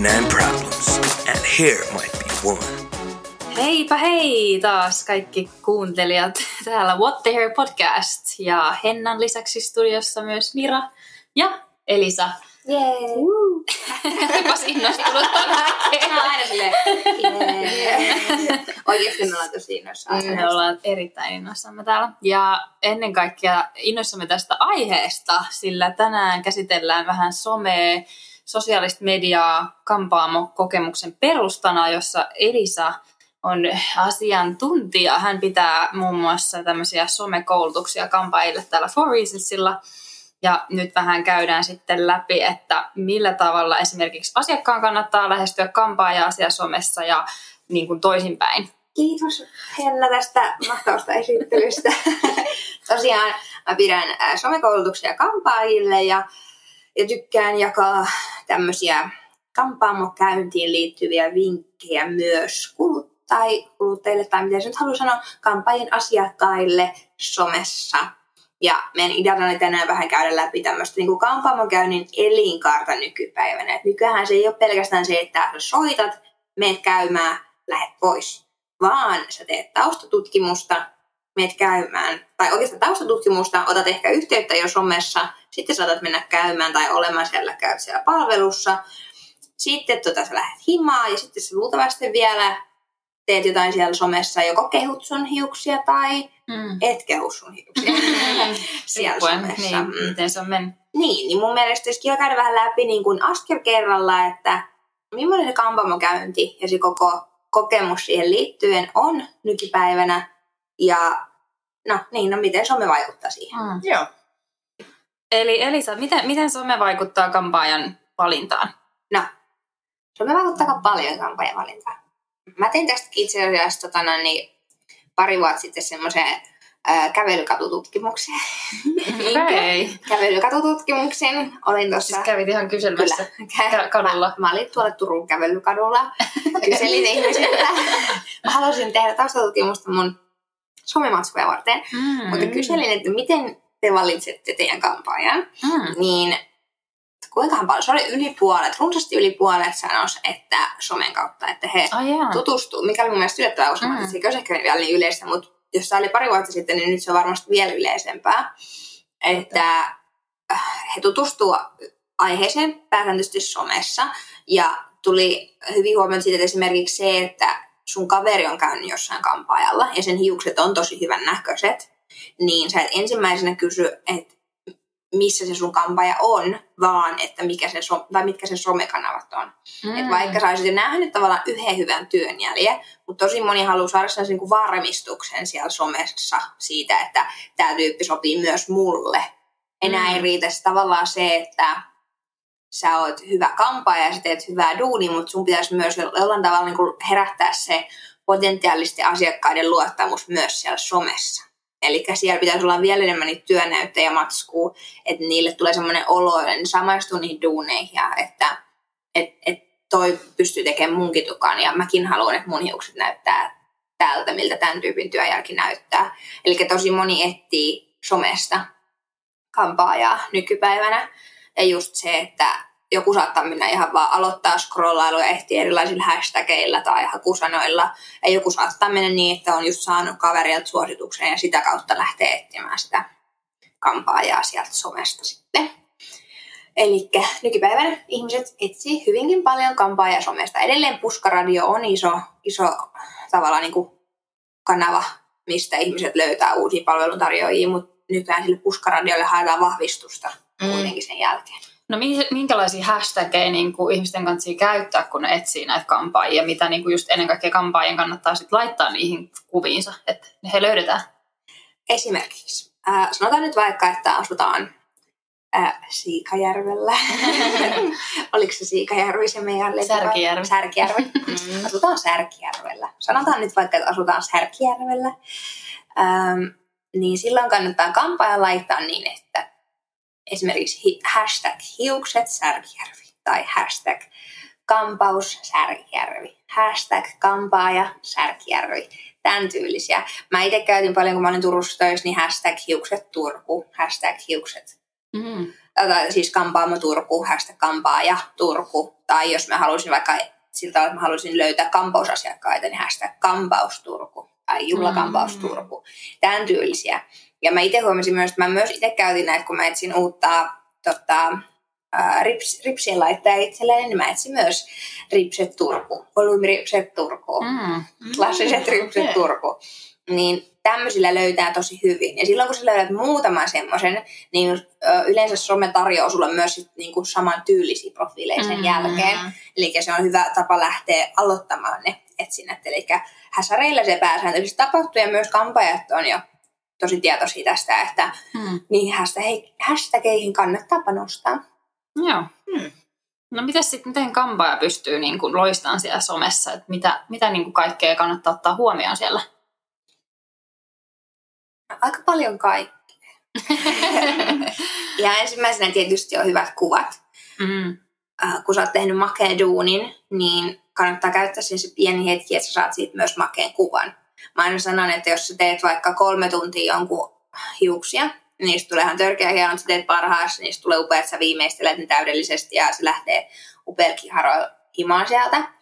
99 problems, and here might be one. Heipä hei taas kaikki kuuntelijat. Täällä What the Hair podcast ja Hennan lisäksi studiossa myös Mira ja Elisa. Jee. Olipas innostunut. Mä aina silleen, jee. Oikeesti me ollaan tosi innoissaan. Me ollaan erittäin innoissamme täällä. Ja ennen kaikkea innoissamme tästä aiheesta, sillä tänään käsitellään vähän somea, sosiaalista mediaa kampaamo-kokemuksen perustana, jossa Elisa on asiantuntija. Hän pitää muun muassa tämmöisiä somekoulutuksia kampaajille täällä For Reasonsilla. Ja nyt vähän käydään sitten läpi, että millä tavalla esimerkiksi asiakkaan kannattaa lähestyä kampaajaa asia somessa ja niin kuin toisinpäin. Kiitos Henna tästä mahtavasta esittelystä. Tosiaan mä pidän somekoulutuksia kampaajille ja, ja tykkään jakaa tämmöisiä kampaamokäyntiin liittyviä vinkkejä myös kulut- tai kuluttajille, tai miten se nyt haluaa sanoa, kampaajien asiakkaille somessa. Ja meidän ideana oli tänään vähän käydä läpi tämmöistä niin kampaamokäynnin elinkaarta nykypäivänä. Et nykyään se ei ole pelkästään se, että soitat, meet käymään, lähet pois. Vaan sä teet taustatutkimusta, meet käymään, tai oikeastaan taustatutkimusta, otat ehkä yhteyttä jo somessa, sitten saatat mennä käymään tai olemaan siellä, käyt siellä palvelussa. Sitten tota, sä lähdet himaa ja sitten sä luultavasti vielä teet jotain siellä somessa, joko kehut sun hiuksia tai Mm. et kehu sun hiuksia siellä Riippuen, somessa. niin, Mm. miten se on mennyt. Niin, niin mun mielestä olisi kiva käydä vähän läpi niin kuin askel kerralla, että millainen se kampaamokäynti ja se koko kokemus siihen liittyen on nykypäivänä ja no niin, no miten some vaikuttaa siihen. Mm. Joo. Eli Elisa, miten, miten some vaikuttaa kampaajan valintaan? No, some vaikuttaa aika paljon kampaajan Mä tein tästä itse asiassa tota, no, niin, pari vuotta sitten semmoisen äh, kävelykatututkimuksen. Okei. Kävelykatututkimuksen. Olin tuossa... Siis kävit ihan kyselemässä Kä- kadulla. Mä, mä olin tuolla Turun kävelykadulla. Kyselin ihmisiltä. Mä halusin tehdä taustatutkimusta mun somematskuja varten. Mm. Mutta kyselin, että miten te valitsette teidän kampaajan. Mm. Niin kuinkahan paljon, se oli yli puolet, runsaasti yli puolet sanoisi, että somen kautta, että he Ai jaa. tutustuu, mikä oli mun mielestä yllättävää, koska Mm. mm. se ei ehkä vielä niin yleistä, mutta jos se oli pari vuotta sitten, niin nyt se on varmasti vielä yleisempää. Että äh, he tutustuu aiheeseen pääsääntöisesti somessa ja tuli hyvin huomioon siitä, että esimerkiksi se, että sun kaveri on käynyt jossain kampaajalla ja sen hiukset on tosi hyvän näköiset, niin sä et ensimmäisenä kysy, että missä se sun kampaaja on, vaan että mikä se, so- tai mitkä sen somekanavat on. Mm. Et vaikka sä olisit jo nähnyt tavallaan yhden hyvän työn jäljen, mutta tosi moni haluaa saada sen niin varmistuksen siellä somessa siitä, että tämä tyyppi sopii myös mulle. Enää Mm. ei riitä se tavallaan se, että sä oot hyvä kampaaja ja sä teet hyvää duunia, mutta sun pitäisi myös jollain tavalla niin kuin herättää se potentiaalisten asiakkaiden luottamus myös siellä somessa. Eli siellä pitäisi olla vielä enemmän niitä työnäyttöjä matskua, että niille tulee semmoinen olo, että ne samaistuu niihin duuneihin ja että et, et toi pystyy tekemään munkin tukan ja mäkin haluan, että mun hiukset näyttää tältä, miltä tämän tyypin työjälki näyttää. Eli tosi moni etsii somesta kampaajaa nykypäivänä. Ja just se, että joku saattaa mennä ihan vaan aloittaa scrollailu ja ehtiä erilaisilla hashtageilla tai hakusanoilla. Ja joku saattaa mennä niin, että on just saanut kaverilta suosituksen ja sitä kautta lähtee etsimään sitä kampaajaa sieltä somesta sitten. Eli nykypäivänä ihmiset etsii hyvinkin paljon kampaajaa somesta. Edelleen puskaradio on iso, iso tavallaan niin kuin kanava, mistä ihmiset löytää uusia palveluntarjoajia, mutta nykyään sille puskaradiolle haetaan vahvistusta Mm. kuitenkin sen jälkeen. No mi- minkälaisia hashtageja niin kuin ihmisten kannattaa käyttää, kun ne etsii näitä kampaajia? Mitä niin kuin just ennen kaikkea kampaajien kannattaa sit laittaa niihin kuviinsa, että ne he löydetään? Esimerkiksi, äh, sanotaan nyt vaikka, että asutaan äh, Siikajärvellä. Oliko se Siikajärvi se meidän lempipaikka? Särkijärvi. Särkijärvi. Mm. Asutaan Särkijärvellä. Sanotaan nyt vaikka, että asutaan Särkijärvellä. Ähm, niin silloin kannattaa kampaaja laittaa niin, että esimerkiksi hashtag hiukset Särkijärvi tai hashtag kampaus Särkijärvi, hashtag kampaaja Särkijärvi, tämän tyylisiä. Mä itse käytin paljon, kun mä olin Turussa töissä, niin hashtag hiukset Turku, hashtag hiukset Mm. tai siis kampaamo Turku, hashtag kampaaja Turku, tai jos mä haluaisin vaikka siltä tavalla, että mä haluaisin löytää kampausasiakkaita, niin hashtag kampaus Turku tai juhlakampaus Mm. Turku. Tämän tyylisiä. Ja mä itse huomasin myös, että mä myös itse käytin näitä, kun mä etsin uutta tota, ää, rips, ripsien laittaa itselleen, niin mä etsin myös ripset Turku, volyymiripset Turku, Mm. klassiset ripset okei. Turku. Niin tämmöisillä löytää tosi hyvin. Ja silloin kun sä löydät muutaman semmoisen, niin yleensä some tarjoaa sulle myös sit niinku saman tyylisiä profiileja sen Mm. jälkeen. Eli se on hyvä tapa lähteä aloittamaan ne etsinnät. Eli häsäreillä se pääsääntöisesti tapahtuu ja myös kampaajat on jo tosi tietoisia tästä, että Mm. niihin hashtag- hashtageihin kannattaa panostaa. Joo. Hmm. No miten sitten, miten kampaaja pystyy niin kuin loistamaan siellä somessa? Että mitä mitä niin kuin kaikkea kannattaa ottaa huomioon siellä? Aika paljon kaikkea. ja ensimmäisenä tietysti on hyvät kuvat. Mm. Äh, kun sä oot tehnyt makeen duunin, niin kannattaa käyttää siihen se pieni hetki, että sä saat siitä myös makeen kuvan. Mä aina sanon, että jos sä teet vaikka kolme tuntia jonkun hiuksia, niin niistä tulee ihan törkeä hieno, sä teet parhaassa, niistä tulee upeat, sä viimeistelet ne täydellisesti ja se lähtee upealla kiharoilla himaan sieltä.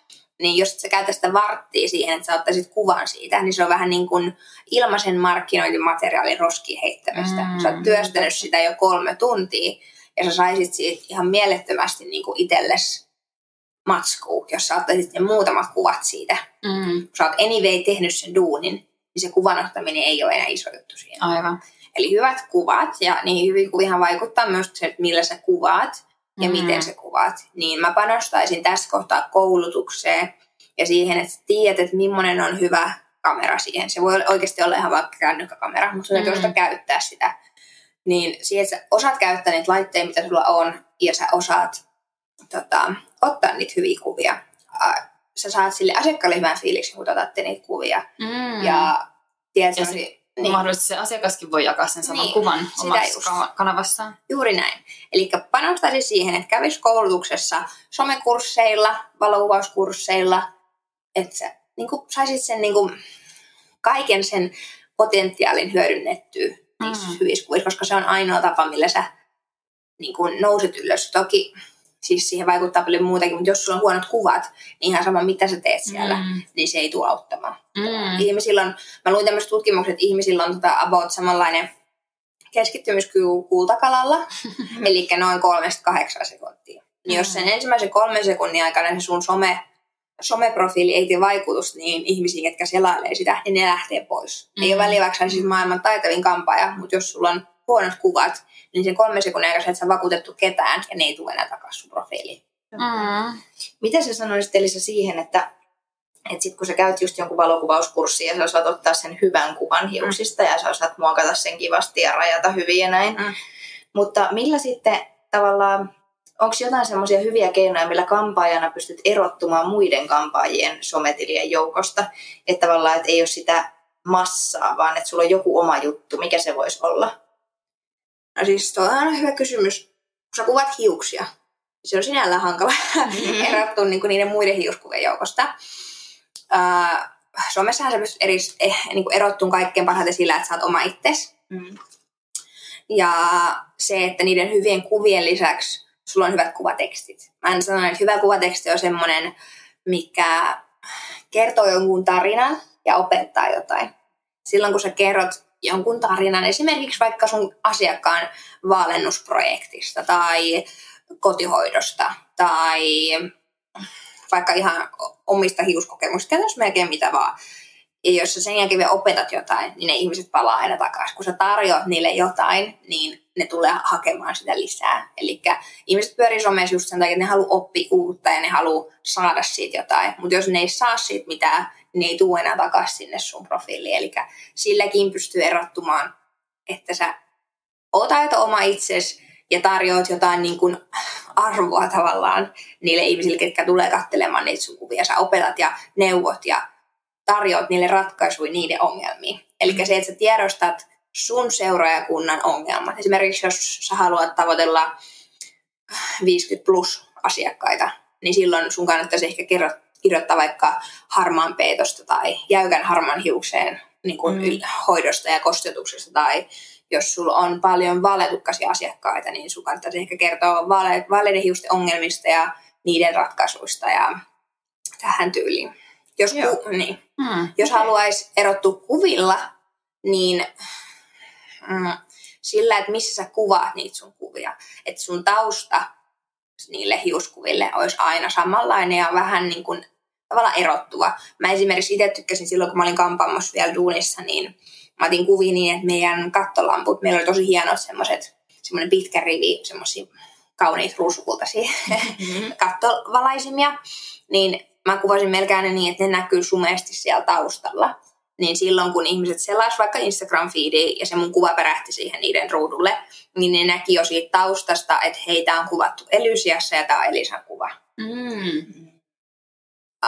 Niin jos sä käytät sitä varttia siihen, että sä ottaisit kuvan siitä, niin se on vähän niin kuin ilmaisen markkinointimateriaalin roskiin heittämistä. Mm. Sä oot työstänyt sitä jo kolme tuntia, ja sä saisit siitä ihan mielettömästi niin kuin itsellesi matskuu, jos sä ottaisit ne muutamat kuvat siitä. Mm. Kun sä oot anyway tehnyt sen duunin, niin se kuvan ottaminen ei ole enää iso juttu siihen. Aivan. Eli hyvät kuvat, ja niihin hyvin kuvihan vaikuttaa myös se, että millä sä kuvaat ja Mm. miten sä kuvaat. Niin mä panostaisin tässä kohtaa koulutukseen ja siihen, että tiedät, että millainen on hyvä kamera siihen. Se voi oikeasti olla ihan vaikka kännykkäkamera, mutta sun Mm. osata käyttää sitä. Niin siihen, että sä osaat käyttää niitä laitteita, mitä sulla on, ja sä osaat tota, ottaa niitä hyviä kuvia. Sä saat sille asiakkaalle hyvän fiiliksen, kun otatte niitä kuvia. Mm. Ja tiedät, Ja semmosia- niin. mahdollisesti se asiakaskin voi jakaa sen saman Niin, kuvan omassa just. kanavassaan. Juuri näin. Eli panostaisin siihen, että kävisi koulutuksessa somekursseilla, valokuvauskursseilla, että sä niin saisit sen niin kuin, kaiken sen potentiaalin hyödynnettyä niissä Mm. hyvissä kuvissa, koska se on ainoa tapa, millä sä niin kuin, nouset ylös. Toki siis siihen vaikuttaa paljon muutakin, mutta jos sulla on huonot kuvat, niin ihan sama mitä sä teet siellä, Mm. niin se ei tule auttamaan. Mm. Ihmisillä on, mä luin tämmöiset tutkimukset, että ihmisillä on tota about samanlainen keskittymiskyky kultakalalla, eli noin kolmesta kahdeksan sekuntia. Niin jos sen ensimmäisen kolmen sekunnin aikana se sun some, someprofiili ei tee vaikutusta niin ihmisiin, ketkä selailee sitä, niin ne lähtee pois. Mm. Ei ole Mm. väliä, vaikka olisit maailman taitavin kampaaja, mutta jos sulla on huonot kuvat, niin sen kolmen sekunnin sä et sä vakuutettu ketään ja ne ei tule enää takaisin sun profiiliin. Mm. Mitä sä sanoisit Elisa siihen, että, että sit kun sä käyt just jonkun valokuvauskurssin ja sä osaat ottaa sen hyvän kuvan hiuksista ja sä osaat muokata sen kivasti ja rajata hyvin ja näin. Mm. Mutta millä sitten tavallaan, onko jotain semmoisia hyviä keinoja, millä kampaajana pystyt erottumaan muiden kampaajien sometilien joukosta? Että tavallaan, että ei ole sitä massaa, vaan että sulla on joku oma juttu. Mikä se voisi olla? Siis tuo on hyvä kysymys. Kun sä kuvat hiuksia, se on sinällään hankala Mm. erottua niin kuin niiden muiden hiuskuvien joukosta. Uh, Suomessahan sä pystyt eri, eh, niin kuin erottuun kaikkein parhaiten sillä, että sä oot oma itsesi. Mm. Ja se, että niiden hyvien kuvien lisäksi sulla on hyvät kuvatekstit. Mä en sano, että hyvä kuvateksti on semmoinen, mikä kertoo jonkun tarinan ja opettaa jotain. Silloin kun sä kerrot jonkun tarinan, esimerkiksi vaikka sun asiakkaan vaalennusprojektista tai kotihoidosta tai vaikka ihan omista hiuskokemuksista, käytännössä melkein mitä vaan. Ja jos sä sen jälkeen vielä opetat jotain, niin ne ihmiset palaa aina takaisin. Kun sä tarjoat niille jotain, niin ne tulee hakemaan sitä lisää. Eli ihmiset pyörii somessa just sen takia, että ne haluaa oppia uutta ja ne haluaa saada siitä jotain. Mutta jos ne ei saa siitä mitään, ne ei tule enää takaisin sinne sun profiiliin. Eli silläkin pystyy erottumaan, että sä oot aito oma itsesi ja tarjoat jotain niin kuin arvoa tavallaan niille ihmisille, ketkä tulee katselemaan niitä sun kuvia. Sä opetat ja neuvot ja tarjoat niille ratkaisuja niiden ongelmiin. Eli se, että sä tiedostat sun seuraajakunnan ongelmat. Esimerkiksi jos sä haluat tavoitella 50 plus asiakkaita, niin silloin sun kannattaisi ehkä kerro- kirjoittaa vaikka harmaan peitosta tai jäykän harmaan hiukseen niin kuin Mm. mm. hoidosta ja kostetuksesta tai jos sulla on paljon vaaletukkaisia asiakkaita, niin sun kannattaisi ehkä kertoa vaale- vaaleiden hiusten ongelmista ja niiden ratkaisuista ja tähän tyyliin. Jos, Joo. ku, niin. Hmm. Jos haluaisi erottua kuvilla, niin mm, sillä, että missä sä kuvaat niitä sun kuvia. Että sun tausta niille hiuskuville olisi aina samanlainen ja vähän niin kuin tavallaan erottuva. Mä esimerkiksi itse tykkäsin silloin, kun mä olin kampaamossa vielä duunissa, niin mä otin kuvia niin, että meidän kattolamput, meillä oli tosi hienot semmoiset, semmoinen pitkä rivi, semmoisia kauniita ruusukultaisia Mm-hmm. kattovalaisimia, niin mä kuvasin melkein ne niin, että ne näkyy sumeasti siellä taustalla. Niin silloin, kun ihmiset selas vaikka instagram feedia ja se mun kuva perähti siihen niiden ruudulle, niin ne näki jo siitä taustasta, että heitä on kuvattu Elysiassa ja tämä on Elisan kuva. Mm.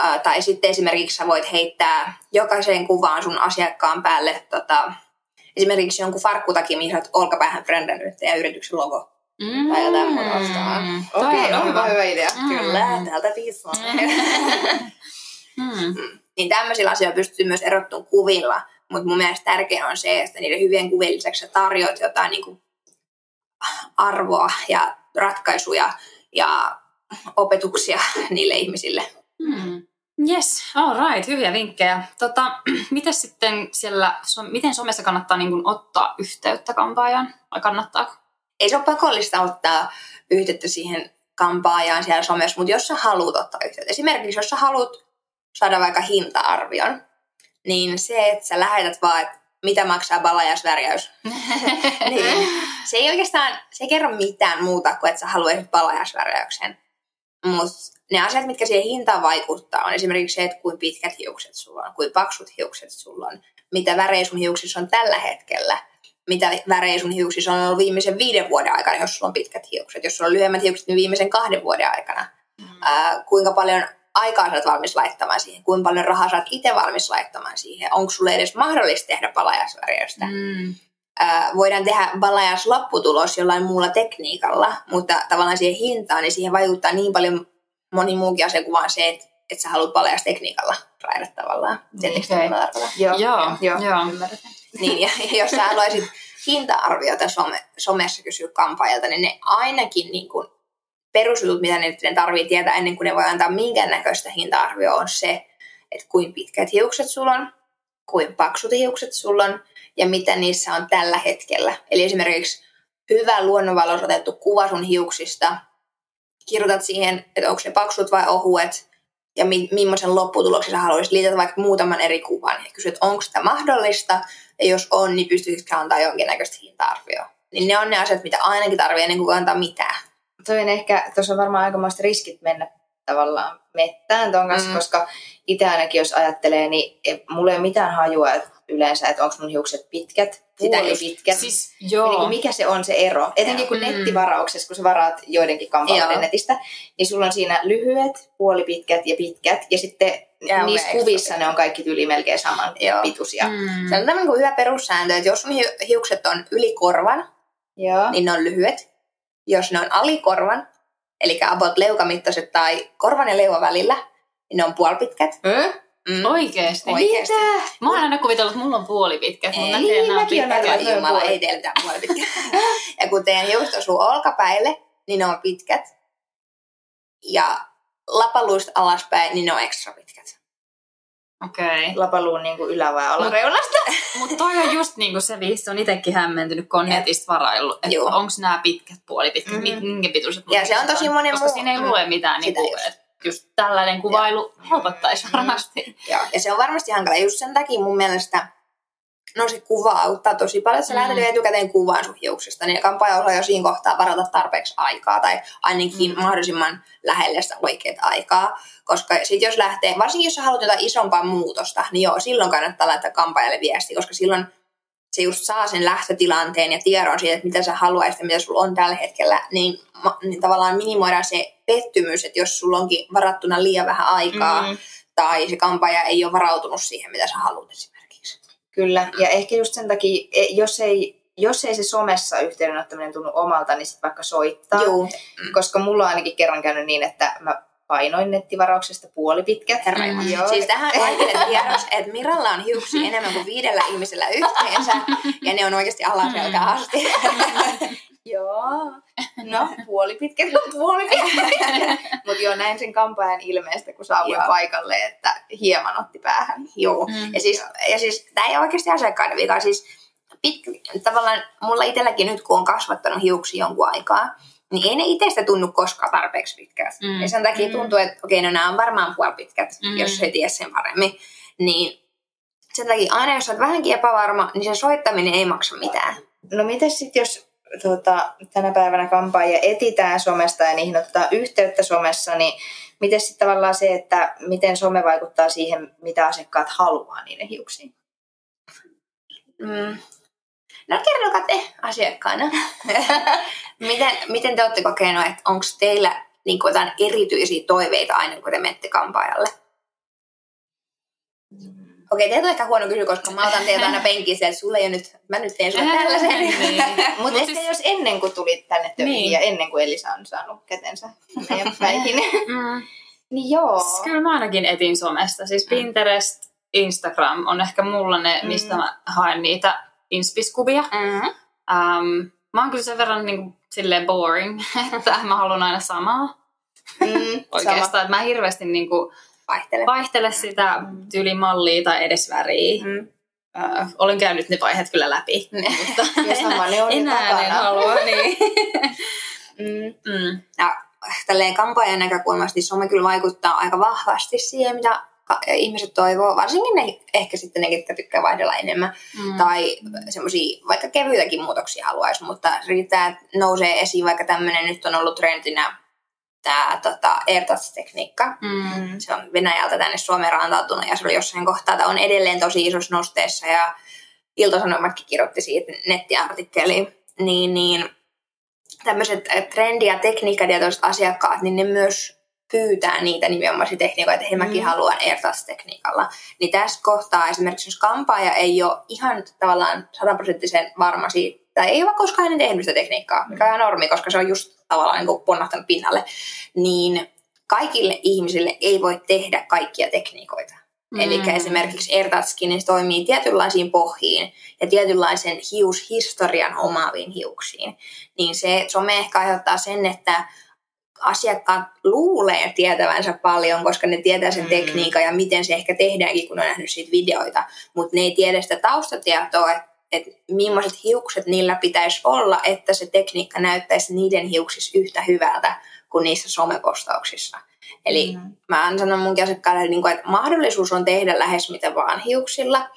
Ää, tai sitten esimerkiksi sä voit heittää jokaiseen kuvaan sun asiakkaan päälle tota, esimerkiksi jonkun farkkutakin, mihin sä oot olkapäähän brändännyt teidän yrityksen logo. Mm. Tai jotain muuta vastaavaa. Toi Okei, on onpa hyvä idea. Mm. Kyllä, täältä piisaa. Mm. niin tämmöisillä asioilla pystyy myös erottumaan kuvilla. Mutta mun mielestä tärkeää on se, että niiden hyvien kuvien lisäksi sä tarjoat jotain niin kuin arvoa ja ratkaisuja ja opetuksia niille ihmisille. Mm. Yes, all right, hyviä vinkkejä. Tota, miten sitten siellä, miten somessa kannattaa niin kuin ottaa yhteyttä kampaajan? Vai kannattaako? Ei se ole pakollista ottaa yhteyttä siihen kampaajaan siellä somessa, mutta jos sä haluat ottaa yhteyttä, esimerkiksi jos sä haluat saada vaikka hinta-arvion, niin se, että sä lähetät vaan, että mitä maksaa balajasvärjäys, niin se ei oikeastaan, se ei kerro mitään muuta kuin, että sä haluaisit balajasvärjäyksen. Mutta ne asiat, mitkä siihen hintaan vaikuttaa, on esimerkiksi se, että kuinka pitkät hiukset sulla on, kuinka paksut hiukset sulla on, mitä värejä sun hiuksissa on tällä hetkellä, mitä värejä sun hiuksissa on ollut viimeisen viiden vuoden aikana, jos sulla on pitkät hiukset. Jos sulla on lyhyemmät hiukset, niin viimeisen kahden vuoden aikana. Ää, kuinka paljon aikaa sä oot valmis laittamaan siihen, kuinka paljon rahaa sä oot itse valmis laittamaan siihen, onko sulle edes mahdollista tehdä balajasvärjäystä. Mm. Ää, voidaan tehdä balajas lopputulos jollain muulla tekniikalla, mutta tavallaan siihen hintaan, niin siihen vaikuttaa niin paljon moni muukin asia kuin vaan se, että, että sä haluat balajas tekniikalla raida tavallaan. Okei. okay. Joo, Joo, joo, joo. ymmärrän. Niin, ja, ja jos sä haluaisit hinta-arviota some, somessa kysyä kampaajalta, niin ne ainakin niin kuin perusjutut, mitä ne, ne tarvii tietää ennen kuin ne voi antaa minkäännäköistä hinta-arvioa, on se, että kuinka pitkät hiukset sulla on, kuinka paksut hiukset sulla on ja mitä niissä on tällä hetkellä. Eli esimerkiksi hyvä luonnonvalossa otettu kuva sun hiuksista, kirjoitat siihen, että onko ne paksut vai ohuet, ja mi- millaisen lopputuloksen sä haluaisit liitätä vaikka muutaman eri kuvan. Ja kysyt, onko sitä mahdollista, ja jos on, niin pystyisikö antaa jonkinnäköistä hinta-arvioa. Niin ne on ne asiat, mitä ainakin tarvii ennen kuin antaa mitään. Toi on ehkä, tuossa on varmaan aikamoiset riskit mennä tavallaan mettään ton kanssa, Mm. koska itse ainakin jos ajattelee, niin mulla ei ole mitään hajua että yleensä, että onko mun hiukset pitkät, Sitä puoli just. pitkät. Siis joo. Niin kuin mikä se on se ero? Etenkin kun Mm. nettivarauksessa, kun sä varaat joidenkin Joo. netistä, niin sulla on siinä lyhyet, puolipitkät ja pitkät. Ja sitten Ja niissä kuvissa ne on kaikki tyyli melkein saman Joo. pituisia. Mm. Se on tämmöinen kuin hyvä perussääntö, että jos sun hi- hiukset on yli korvan, Joo. niin ne on lyhyet. Jos ne on alikorvan, eli about leukamittaiset tai korvan ja leuan välillä, niin ne on puolipitkät. Mm? Mm. Oikeesti. Oikeesti. Mä oon aina kuvitellut, että mulla on puolipitkät, mutta Ei, nämä on mäkin pitkät. nähnyt. Herra noin Jumala, puoli. ei teillä mitään puolipitkät. ja kun teidän hiukset osuu olkapäille, niin ne on pitkät. Ja lapaluista alaspäin, niin ne on ekstra pitkät. Okei. Okay. Lapaluun niin kuin ylä- vai alareunasta. Mutta toi on just niinku se, mihin se on itsekin hämmentynyt, kun on netistä varaillut, että Joo. onko nämä pitkät, puolipitkät, Mhm. mm-hmm. minkä pituiset Ja se on tosi monen Koska muu- siinä ei lue mitään, Sitä niinku, just. että just tällainen kuvailu helpottaisi Mm. varmasti. Joo, ja se on varmasti hankala. Just sen takia mun mielestä no se kuva auttaa tosi paljon. että Sä Mm. lähdet etukäteen kuvaan sun hiuksista, niin kampaaja osaa jo siinä kohtaa varata tarpeeksi aikaa tai ainakin Mm. mahdollisimman lähelle sitä oikeat aikaa. Koska sit jos lähtee, varsinkin jos sä haluat jotain isompaa muutosta, niin joo, silloin kannattaa laittaa kampaajalle viesti, koska silloin se just saa sen lähtötilanteen ja tiedon siitä, että mitä sä haluaisit ja mitä sulla on tällä hetkellä, niin, niin tavallaan minimoidaan se pettymys, että jos sulla onkin varattuna liian vähän aikaa, Mm. tai se kampaaja ei ole varautunut siihen, mitä sä haluat esimerkiksi. Kyllä, ja ehkä just sen takia, e, jos ei, jos ei se somessa yhteydenottaminen tunnu omalta, niin sitten vaikka soittaa. Joo. Koska mulla on ainakin kerran käynyt niin, että mä painoin nettivarauksesta puolipitkät. Herra Mm. mm. Siis tähän kaikille tiedoksi, että Miralla on hiuksia enemmän kuin viidellä ihmisellä yhteensä, ja ne on oikeasti alaselkään asti. Joo. No, puolipitkät, puolipitkät. mutta joo, näin sen kampaajan ilmeestä, kun saavuin Joo. paikalle, että hieman otti päähän. Joo. Mm. Ja siis, ja siis tämä ei oikeasti asiakkaiden vika. Siis pitkä, tavallaan mulla itselläkin nyt, kun on kasvattanut hiuksia jonkun aikaa, niin ei ne itsestä tunnu koskaan tarpeeksi pitkät. Mm. Ja sen takia Mm. tuntuu, että okei, no nämä on varmaan puoli pitkät, Mm. jos ei tiedä sen paremmin. Niin sen takia aina, jos olet vähänkin epävarma, niin se soittaminen ei maksa mitään. No miten sitten, jos tota, tänä päivänä kampaajia etitään somesta ja niihin ottaa yhteyttä somessa, niin miten sitten tavallaan se, että miten some vaikuttaa siihen, mitä asiakkaat haluaa niiden hiuksiin? Mm. No kertokaa te asiakkaana. miten, miten te olette kokenut, että onko teillä niin kuin jotain erityisiä toiveita aina, kun te menette kampaajalle? Okei, teitä on ehkä huono kysyä, koska mä otan teitä aina penkiin että sulle ei nyt, mä nyt teen sulle tällaisen. Niin. Mutta Mut ehkä siis- jos ennen kuin tulit tänne töihin Niin. ja ennen kuin Elisa on saanut kätensä meidän päihin, Mm. niin joo. Siis kyllä mä ainakin etin somesta. Siis Pinterest, Instagram on ehkä mulla ne, Mm. mistä mä haen niitä inspiskuvia. Mm-hmm. Um, mä oon kyllä sen verran niin kuin, silleen boring, että mä haluan aina samaa Mm, oikeastaan. Että mä hirveästi niin kuin, Vaihtele. vaihtele sitä Mm. tyylimallia tai edes väriä. Mm. Uh, olen käynyt ne vaiheet kyllä läpi, mutta Ja sama ne on jo enää en halua. Niin. Mm. mm. Ja tälleen kampaajan näkökulmasta niin some kyllä vaikuttaa aika vahvasti siihen, mitä ihmiset toivoo. Varsinkin ne, ehkä sitten ne, ketkä tykkää vaihdella enemmän. Mm. Tai semmoisia vaikka kevyitäkin muutoksia haluaisi, mutta riittää, että nousee esiin vaikka tämmöinen, nyt on ollut trendinä tämä tota, AirTouch-tekniikka. Mm. Se on Venäjältä tänne Suomeen rantautunut ja se oli jossain kohtaa, että on edelleen tosi isossa nosteessa ja Ilta-Sanomatkin kirjoitti siitä nettiartikkeliin. Niin, niin tämmöiset trendi- ja tekniikkatietoiset asiakkaat, niin ne myös pyytää niitä nimenomaisia tekniikoita, että hei mäkin Mm. haluan AirTouch-tekniikalla. Niin tässä kohtaa esimerkiksi, jos kampaaja ei ole ihan tavallaan sataprosenttisen varma siitä, tai ei ole koskaan ennen tehnyt sitä tekniikkaa, mikä on ihan normi, koska se on just tavallaan niin kuin ponnahtanut pinnalle, niin kaikille ihmisille ei voi tehdä kaikkia tekniikoita. Mm. Eli esimerkiksi AirTouchkin niin toimii tietynlaisiin pohjiin ja tietynlaisen hiushistorian omaaviin hiuksiin. Niin se some ehkä aiheuttaa sen, että asiakkaat luulee tietävänsä paljon, koska ne tietää sen Mm. tekniikan ja miten se ehkä tehdäänkin, kun on nähnyt siitä videoita. Mutta ne ei tiedä sitä taustatietoa, että et millaiset hiukset niillä pitäisi olla, että se tekniikka näyttäisi niiden hiuksissa yhtä hyvältä kuin niissä somepostauksissa. Eli Mm. mä aina sanon munkin asiakkaille, että mahdollisuus on tehdä lähes mitä vaan hiuksilla,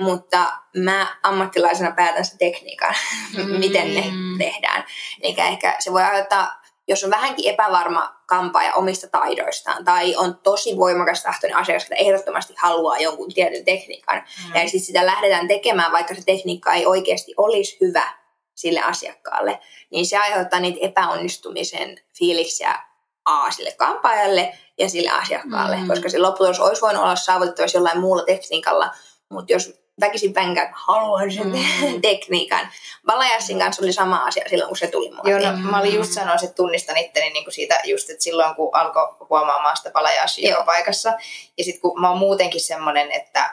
mutta mä ammattilaisena päätän sen tekniikan, Mm. miten ne tehdään. Eli ehkä se voi aiheuttaa, jos on vähänkin epävarma kampaaja omista taidoistaan, tai on tosi voimakas tahtoinen asiakas, että ehdottomasti haluaa jonkun tietyn tekniikan, Mm. ja sitten sitä lähdetään tekemään, vaikka se tekniikka ei oikeasti olisi hyvä sille asiakkaalle, niin se aiheuttaa niitä epäonnistumisen fiiliksiä A sille kampaajalle ja sille asiakkaalle, Mm. koska se lopputulos olisi voinut olla saavutettavissa jollain muulla tekniikalla, mutta jos väkisin vänkään, haluan sen Mm. tekniikan. Balajassin kanssa oli sama asia silloin, kun se tuli mulle. Joo, no, mä olin just sanoa, että tunnistan itteni niin kuin siitä just, että silloin kun alkoi huomaamaan sitä palajaasia Joo. joka paikassa. Ja sitten kun mä oon muutenkin semmoinen, että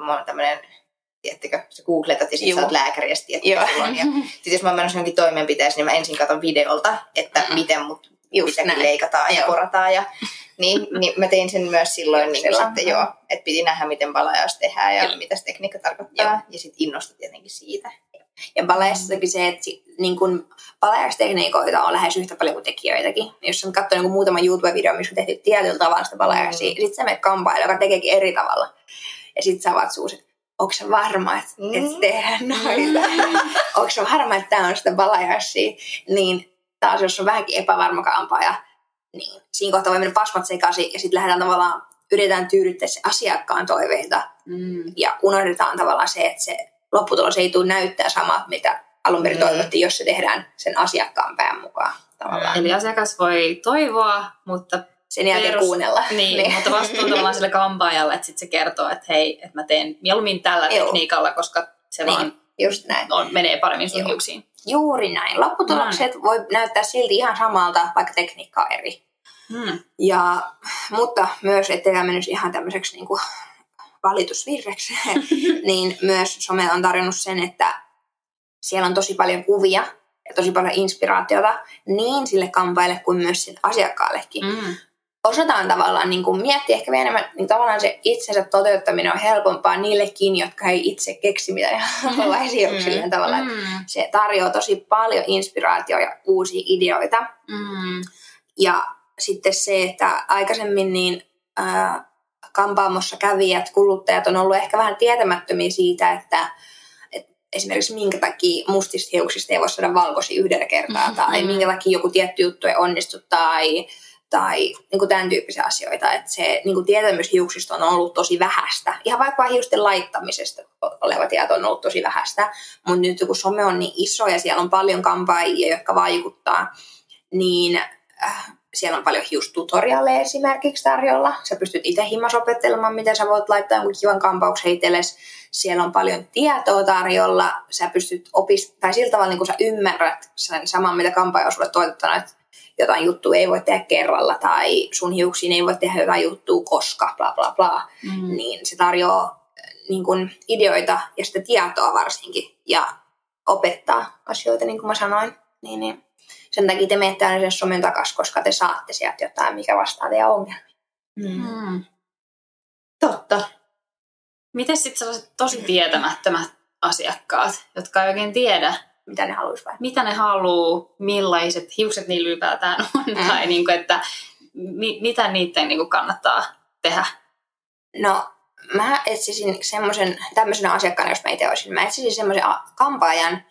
mä oon tämmöinen, tiedättekö, sä googletat ja sit Joo. sä oot lääkäri ja sit Joo. on. Ja sit jos mä oon menossa johonkin toimenpiteeseen, niin mä ensin katson videolta, että Mm. miten mut Just mitäkin näin. leikataan ja Joo. porataan. Ja, niin, niin mä tein sen myös silloin niin Sillä. sitten joo, että piti nähdä, miten palajaus tehdään ja Kyllä. mitä se tekniikka tarkoittaa. Joo. Ja sitten innostui tietenkin siitä. Ja balajassakin se, että niin kun balajastekniikoita on lähes yhtä paljon kuin tekijöitäkin. Jos sä katsoo niin muutama YouTube-video, missä on tehty tietyllä tavalla sitä balajasia, Mm. mm. sitten sä menet joka tekeekin eri tavalla. Ja sitten sä avaat suus, että onko se varma, että Mm. et tehdään noita? onko se varma, että tämä on sitä balajasia? Niin taas jos on vähänkin epävarma kampaaja, niin siinä kohtaa voi mennä pasmat sekaisin ja sitten lähdetään tavallaan, yritetään tyydyttää se asiakkaan toiveita Mm. ja unohdetaan tavallaan se, että se lopputulos ei tule näyttää samaa, mitä alun perin Mm. toivottiin, jos se tehdään sen asiakkaan pään mukaan tavallaan. Eli asiakas voi toivoa, mutta Sen jälkeen Perus- kuunnella. Niin, mutta vastuu tavallaan sille kampaajalle, että sit se kertoo, että hei, että mä teen mieluummin tällä Joo. tekniikalla, koska se Niin. vaan Just näin. on, menee paremmin sun hiuksiin. Juuri näin. Lopputulokset voi näyttää silti ihan samalta, vaikka tekniikka on eri. Mm. Ja, mutta myös, ettei tämä menisi ihan tämmöiseksi niin kuin valitusvirreksi, niin myös some on tarjonnut sen, että siellä on tosi paljon kuvia ja tosi paljon inspiraatiota niin sille kampaille kuin myös sille asiakkaallekin. Mm. Osataan tavallaan niin kuin miettiä ehkä vielä enemmän, niin tavallaan se itsensä toteuttaminen on helpompaa niillekin, jotka ei itse keksi mitä haluaisi mm. tavallaan. Mm. Se tarjoaa tosi paljon inspiraatioa ja uusia ideoita. Mm. Ja sitten se, että aikaisemmin niin ää, kampaamossa kävijät, kuluttajat on ollut ehkä vähän tietämättömiä siitä, että et esimerkiksi minkä takia mustista hiuksista ei voi saada valkoisia yhdellä kertaa, Mhm, tai mm. minkä takia joku tietty juttu ei onnistu, tai, tai niin kuin tämän tyyppisiä asioita. Että se niin kuin tietämys hiuksista on ollut tosi vähäistä. Ihan vaikka hiusten laittamisesta oleva tieto on ollut tosi vähäistä, mutta nyt kun some on niin iso ja siellä on paljon kampaajia, jotka vaikuttaa, niin äh, siellä on paljon hiustutoriaaleja esimerkiksi tarjolla. Sä pystyt itse himas opettelemaan, miten sä voit laittaa jonkun kivan kampauksen itsellesi. Siellä on paljon tietoa tarjolla. Sä pystyt opis... tai sillä tavalla niin kun sä ymmärrät sen saman, mitä kampaaja on sulle toitottanut, että jotain juttua ei voi tehdä kerralla tai sun hiuksiin ei voi tehdä jotain juttua koska, bla bla bla. Mm. Niin se tarjoaa niin kun, ideoita ja sitä tietoa varsinkin ja opettaa asioita, niin kuin mä sanoin. Niin, niin. Sen takia te menette aina sen somen takaisin, koska te saatte sieltä jotain, mikä vastaa teidän ongelmia. Mm. Mm. Totta. Miten sitten sellaiset tosi tietämättömät asiakkaat, jotka ei oikein tiedä, Mitä ne haluaisi vai? mitä ne haluaa, millaiset hiukset niillä ylipäätään on, Mm. tai niin kuin, että mi- mitä niiden niin kuin kannattaa tehdä. No, mä etsisin semmoisen, tämmöisenä asiakkaana, jos mä itse olisin, mä etsisin semmoisen kampaajan,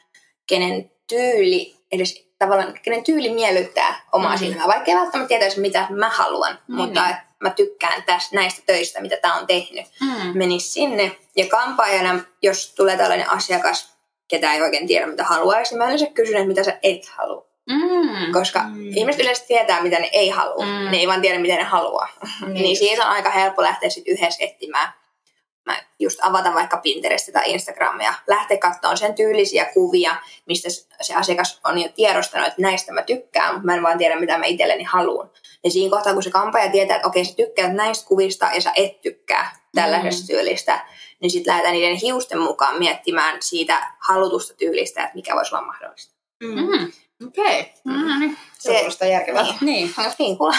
kenen tyyli, edes tavallaan, kenen tyyli miellyttää omaa Mm. mm. silmää, vaikka ei välttämättä tietäisi, mitä mä haluan, Niin, mutta niin. et mä tykkään tästä, näistä töistä, mitä tää on tehnyt. Mm. menisi sinne. Ja kampaajana, jos tulee tällainen asiakas, ketä ei oikein tiedä, mitä haluaisi, niin mä yleensä kysyn, että mitä sä et halua. Mm. Koska Mm. ihmiset yleensä tietää, mitä ne ei halua. Mm. Ne ei vaan tiedä, mitä ne haluaa. Niin. Niin, siitä on aika helppo lähteä sitten yhdessä etsimään. Mä just avata vaikka Pinterestia tai Instagramia, lähteä katsomaan sen tyylisiä kuvia, mistä se asiakas on jo tiedostanut, että näistä mä tykkään, mutta mä en vaan tiedä, mitä mä itselleni haluan. Ja siinä kohtaa, kun se kampaaja tietää, että okei, sä tykkäät näistä kuvista ja sä et tykkää tällaisesta mm. tyylistä, niin sitten lähdetään niiden hiusten mukaan miettimään siitä halutusta tyylistä, että mikä voisi olla mahdollista. Mm. Okei. Okay. Mm. Niin. Se kuulostaa järkevää. Niin. niin. No niin, kuule.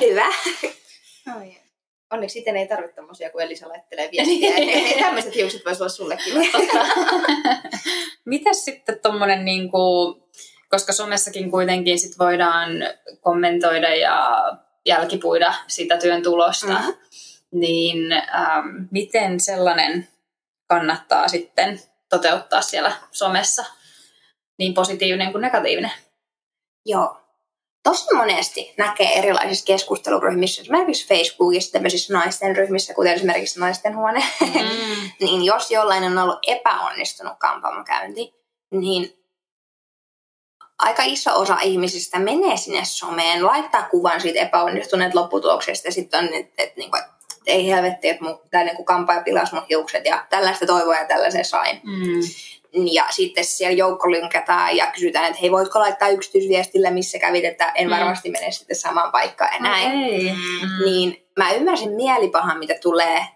Hyvä. Ai. Onneksi itse ei tarvitse tommosia, kun Elisa laittelee viestiä. Tämmöiset hiukset voisi olla sullekin. Mitäs sitten tommonen niinku, koska somessakin kuitenkin sit voidaan kommentoida ja jälkipuida sitä työn tulosta, Mhm. Niin ähm, miten sellainen kannattaa sitten toteuttaa siellä somessa, niin positiivinen kuin negatiivinen? Joo. Tosi monesti näkee erilaisissa keskusteluryhmissä, esimerkiksi Facebookissa, tämmöisissä naisten ryhmissä, kuten esimerkiksi naisten huone, Mm. niin jos jollain on ollut epäonnistunut kampaamokäynti, niin aika iso osa ihmisistä menee sinne someen, laittaa kuvan siitä epäonnistuneet lopputuloksesta ja sitten on, että et, niinku, et, ei helvetti, että mun, tää niinku kampaaja pilasi mun hiukset ja tällaista toivoa ja tällaisen sain. Mm. Ja sitten siellä joukko ja kysytään, että hei, voitko laittaa yksityisviestillä, missä kävit, että en Mm. varmasti mene sitten samaan paikkaan ja näin. Okei. Mm. Niin mä ymmärsin mielipahan, mitä tulee,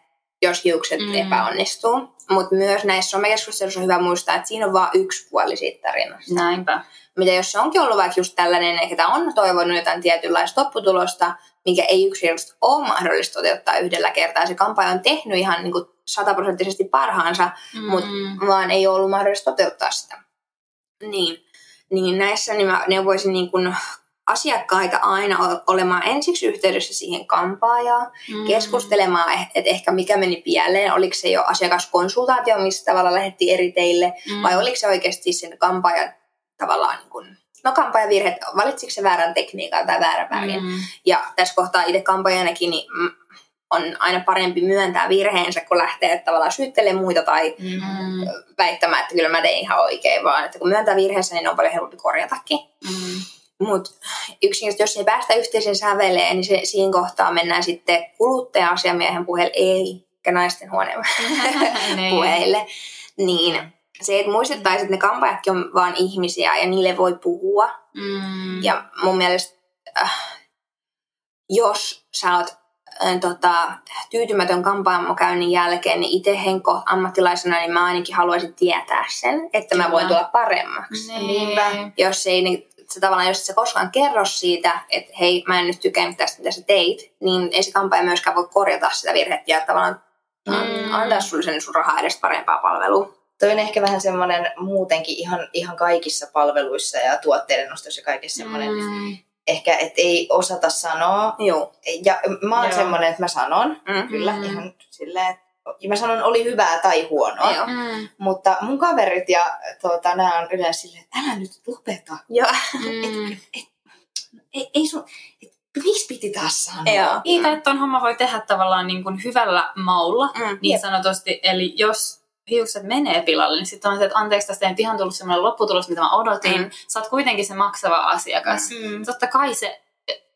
jos hiukset Mm. epäonnistuu. Mutta myös näissä somekeskusteluissa on hyvä muistaa, että siinä on vain yksi puoli siitä tarinasta. Näinpä. Mitä jos se onkin ollut vaikka just tällainen, ketä on toivonut jotain tietynlaista lopputulosta, mikä ei yksinkertaisesti ole mahdollista toteuttaa yhdellä kertaa. Se kampaaja on tehnyt ihan niin kuin sataprosenttisesti parhaansa, Mm. mut vaan ei ole ollut mahdollista toteuttaa sitä. Niin, niin näissä niin mä neuvoisin niin kuin asiakkaita aina olemaan ensiksi yhteydessä siihen kampaajaan, Mm. keskustelemaan, eh- että ehkä mikä meni pieleen, oliko se jo asiakaskonsultaatio, missä tavallaan lähdettiin eri teille, Mm. vai oliko se oikeasti sen kampaajan tavallaan niin kuin, no kampaajavirhe, että valitsiko se väärän tekniikan tai väärän värin. Mm. Ja tässä kohtaa itse kampaajanakin niin mm, on aina parempi myöntää virheensä, kun lähtee tavallaan syyttelemään muita tai Mm. väittämään, että kyllä mä tein ihan oikein, vaan että kun myöntää virheensä, niin on paljon helpompi korjatakin. Mm. Mutta yksinkertaisesti, jos ei päästä yhteisen säveleen, niin se, siinä kohtaa mennään sitten kuluttaja-asiamiehen puheelle, ei, eikä naisten huoneen Niin. puheille. Niin se, että muistettaisiin, että ne kampaajatkin on vaan ihmisiä ja niille voi puhua. Mm. Ja mun mielestä äh, jos sä oot äh, tota, tyytymätön kampaamokäynnin jälkeen, niin itse Henko ammattilaisena, niin mä ainakin haluaisin tietää sen, että mä voin Kyllä. tulla paremmaksi. Niinpä. Jos ei, niin se tavallaan, jos sä koskaan kerro siitä, että hei, mä en nyt tykännyt tästä, mitä sä teit, niin ei se kampaaja myöskään voi korjata sitä virhettä ja tavallaan Mm. antaa sulle sen sun rahaa edes parempaa palvelua. Toi on ehkä vähän semmoinen muutenkin ihan, ihan kaikissa palveluissa ja tuotteiden ostossa ja kaikessa semmoinen, mm. Ehkä, että ei osata sanoa. Joo. Ja mä oon semmoinen, että mä sanon, Mm. kyllä, Mm. ihan silleen, että ja mä sanon, oli hyvää tai huonoa. Joo. Mm. Mutta mun kaverit ja tuota, nämä on yleensä silleen, että älä nyt lopeta. Joo. Mm. Ei, ei sun, et, miksi piti taas sanoa? Joo. Niitä, että ton homma voi tehdä tavallaan niin kuin hyvällä maulla, Mm. niin Jep. sanotusti. Eli jos hiukset menee pilalle, niin sitten on se, että anteeksi, tästä ei nyt ihan tullut semmoinen lopputulos, mitä mä odotin. Mm. Sä oot kuitenkin se maksava asiakas. Mm. Totta kai se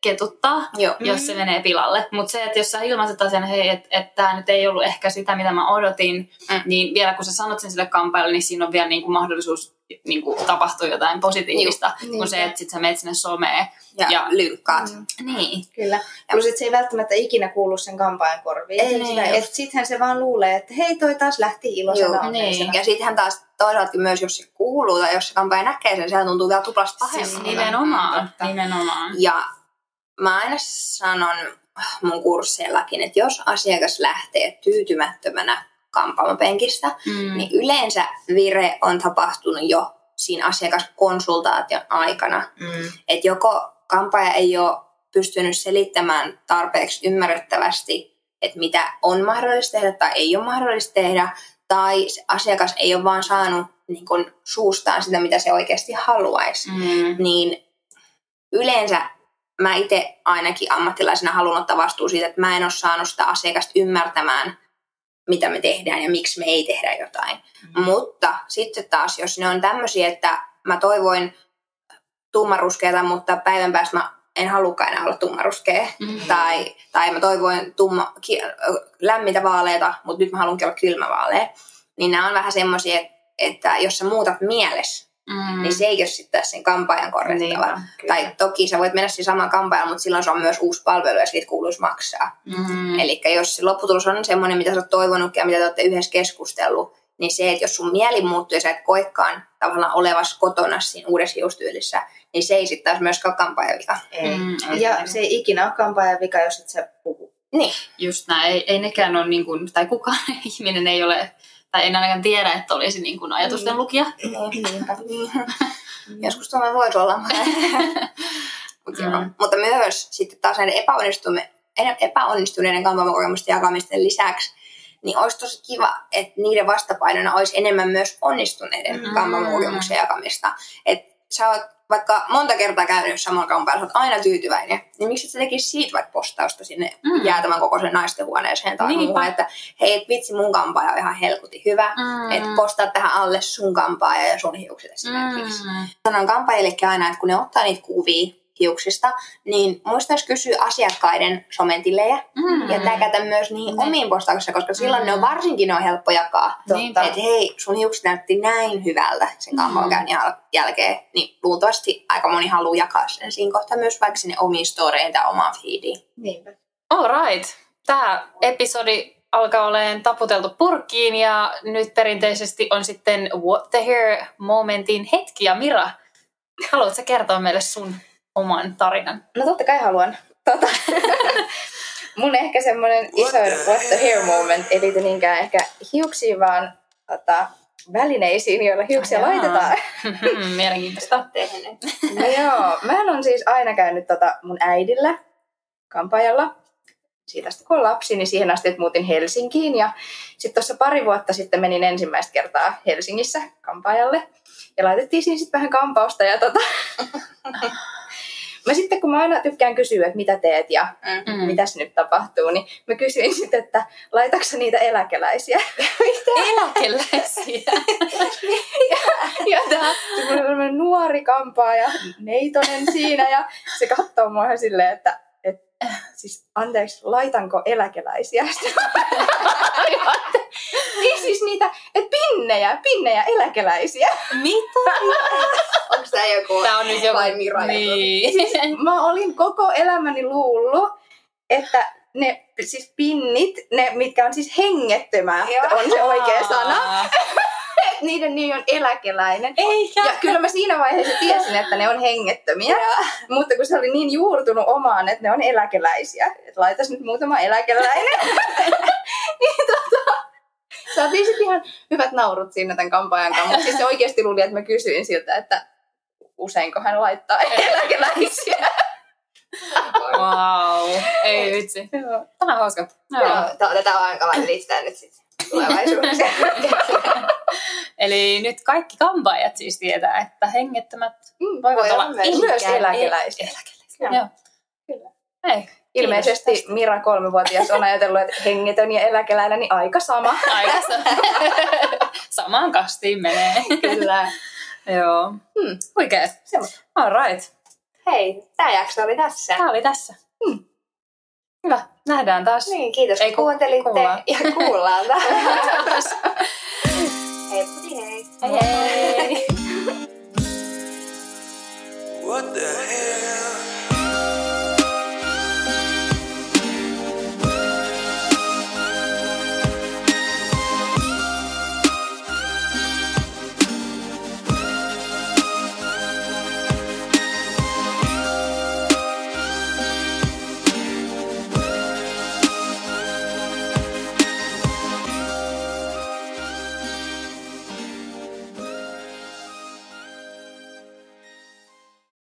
ketuttaa, Joo. jos se menee pilalle. Mutta se, että jos sä ilmaiset asian, hei, että et tämä nyt ei ollut ehkä sitä, mitä mä odotin, Mm. niin vielä kun sä sanot sen sille kampaajalle, niin siinä on vielä niinku mahdollisuus niinku tapahtua jotain positiivista, Juu, kuin se, niinpä. että sit sä menet sinne someen. Ja, Ja- ja lynkkaat. Mm. Niin. Kyllä. Plus, että se ei välttämättä ikinä kuulu sen kampaajan korviin. Ei, Niin, että sittenhän se vaan luulee, että hei, toi taas lähti iloisena Joo, onnellisena. Ja sittenhän taas toisaalta myös, jos se kuuluu tai jos se kampaaja näkee sen, sehän tuntuu vielä tuplasta Siis pahemmalta. nimenomaan. Totta. nimenomaan. Ja mä aina sanon mun kursseillakin, että jos asiakas lähtee tyytymättömänä kampaamopenkistä, Mm. niin yleensä vire on tapahtunut jo siinä asiakaskonsultaation aikana. Mm. Että joko kampaaja ei ole pystynyt selittämään tarpeeksi ymmärrettävästi, että mitä on mahdollista tehdä tai ei ole mahdollista tehdä, tai se asiakas ei ole vaan saanut niin kun, suustaan sitä, mitä se oikeasti haluaisi. Mm. Niin yleensä mä itse ainakin ammattilaisena haluan ottaa vastuu siitä, että mä en ole saanut sitä asiakasta ymmärtämään, mitä me tehdään ja miksi me ei tehdä jotain. Mm. Mutta sitten taas, jos ne on tämmöisiä, että mä toivoin tummaruskeata, mutta päivän päästä mä en halukaan enää olla tummaruskea. Mm. Tai, tai mä toivoin tumma, ki, lämmintä vaaleita, mutta nyt mä haluankin olla kylmävaalea. Niin nämä on vähän semmoisia, että jos sä muutat mielessä, Mm. niin se ei ole sitten taas sen kampaajan korjattava. Niinpä, tai toki sä voit mennä siinä saman kampaajan, mutta silloin se on myös uusi palvelu ja siitä kuuluisi maksaa. Mm. Eli jos se lopputulos on semmoinen, mitä sä oot toivonut ja mitä te olette yhdessä keskustellut, niin se, että jos sun mieli muuttuu ja sä et koekaan tavallaan olevas kotona siinä uudessa hiustyylissä, niin se ei sitten taas myöskään kampaajan vika. Ei. Mm, Ja se ei ikinä ole kampaajan vika, jos et sä puhu. Niin, Just näin. Ei, ei nekään ole, niin kuin, tai kukaan ihminen ei ole, tai en ainakaan tiedä, että olisi niin kuin ajatusten lukija. niinpä. Joskus tämä voisi olla. Mut. Mm. Mutta myös sitten taas näiden epäonnistuneiden, epäonnistuneiden kampaamokokemusten jakamisten lisäksi, niin olisi tosi kiva, että niiden vastapainona olisi enemmän myös onnistuneiden Mm. kampaamokokemuksen jakamista. Että sä oot vaikka monta kertaa käynyt samalla kampaalla, sä oot aina tyytyväinen, niin miksi sä tekisi siitä vaikka postausta sinne Mm. jäätävän kokoisen naisten huoneeseen tai Niinpä. muuhun, että hei, et vitsi mun kampaaja on ihan helkutin hyvä, mm. että postaa tähän alle sun kampaaja ja sun hiukset esimerkiksi. Mm. Sanon kampaajillekin aina, että kun ne ottaa niitä kuvia hiuksista, niin muistaisi kysyä asiakkaiden somentilejä Mm. ja täkätä myös niihin Ne- omiin postauksissa, koska silloin Mm. ne on varsinkin ne on helppo jakaa. Niinpä. Että hei, sun hiukset näytti näin hyvältä sen kampaamokäynnin jäl- jälkeen, niin luultavasti aika moni haluaa jakaa sen siinä kohtaa myös vaikka sinne omiin storeen tai omaan feediin. Niinpä. All right. Tämä episodi alkaa olemaan taputeltu purkkiin ja nyt perinteisesti on sitten What the Hair momentin hetki. Ja Mira, haluatko kertoa meille sun oman tarinan? No totta kai haluan. Tota. Mun ehkä semmoinen isoin what the hair moment, eli niinkään ehkä hiuksiin, vaan tota, välineisiin, joilla hiuksia Jaa. laitetaan. Mielenkiintoista. No joo, mä on siis aina käynyt tota mun äidillä kampaajalla. Siitä asti kun on lapsi, niin siihen asti, että muutin Helsinkiin. Ja sitten tuossa pari vuotta sitten menin ensimmäistä kertaa Helsingissä kampaajalle. Ja laitettiin siinä sitten vähän kampausta. Ja tota... mä sitten, kun mä aina tykkään kysyä, että mitä teet ja Mm. Mm. mitäs nyt tapahtuu, niin mä kysyin sitten, että laitatko niitä eläkeläisiä? Eläkeläisiä. ja tää semmoinen nuori kampaaja, neitonen siinä, ja se katsoo mua ihan silleen, että et, siis anteeksi, laitanko eläkeläisiä? niin siis niitä, että pinnejä, pinnejä eläkeläisiä. Mitä? Onko tämä joku Tämä on nyt joku... vai Mira? Niin. Mä olin koko elämäni luullut, että ne siis pinnit, ne mitkä on siis hengettömät, on se oikea sana. Niiden nimi on eläkeläinen. Eikä. Ja kyllä mä siinä vaiheessa tiesin, että ne on hengettömiä, mutta kun se oli niin juurtunut omaan, että ne on eläkeläisiä, että laitas nyt muutama eläkeläinen, niin tota, saatiin sitten ihan hyvät naurut siinä tämän kampaajan kanssa, mutta siis se oikeasti luuli, että mä kysyin siltä, että useinko hän laittaa eläkeläisiä. Wow. Ei vitsi. Tämä on hauska. Joo. Joo, tää otetaan ankalainen listaa nyt sitten tulevaisuudessa. Eli nyt kaikki kampaajat siis tietää, että hengettömät Mm, voivat voi olla olla myös, myös eläkeläisiä. eläkeläisiä. Joo. Joo. Kyllä. Ei. Ilmeisesti Kiitos Mira kolmevuotias on ajatellut, että hengetön ja eläkeläinen, niin aika sama. tästä. Aika sa- Samaan kastiin menee. Kyllä. Joo. Hmm. Semmosta. All right. Hei, tämä jakso oli tässä. Tämä oli tässä. Hmm. Hyvä. Nähdään taas. Niin, kiitos Ei kun ku- kuuntelitte kuullaan. ja kuullaan taas. Hei, hei. Hei hei. What the hell?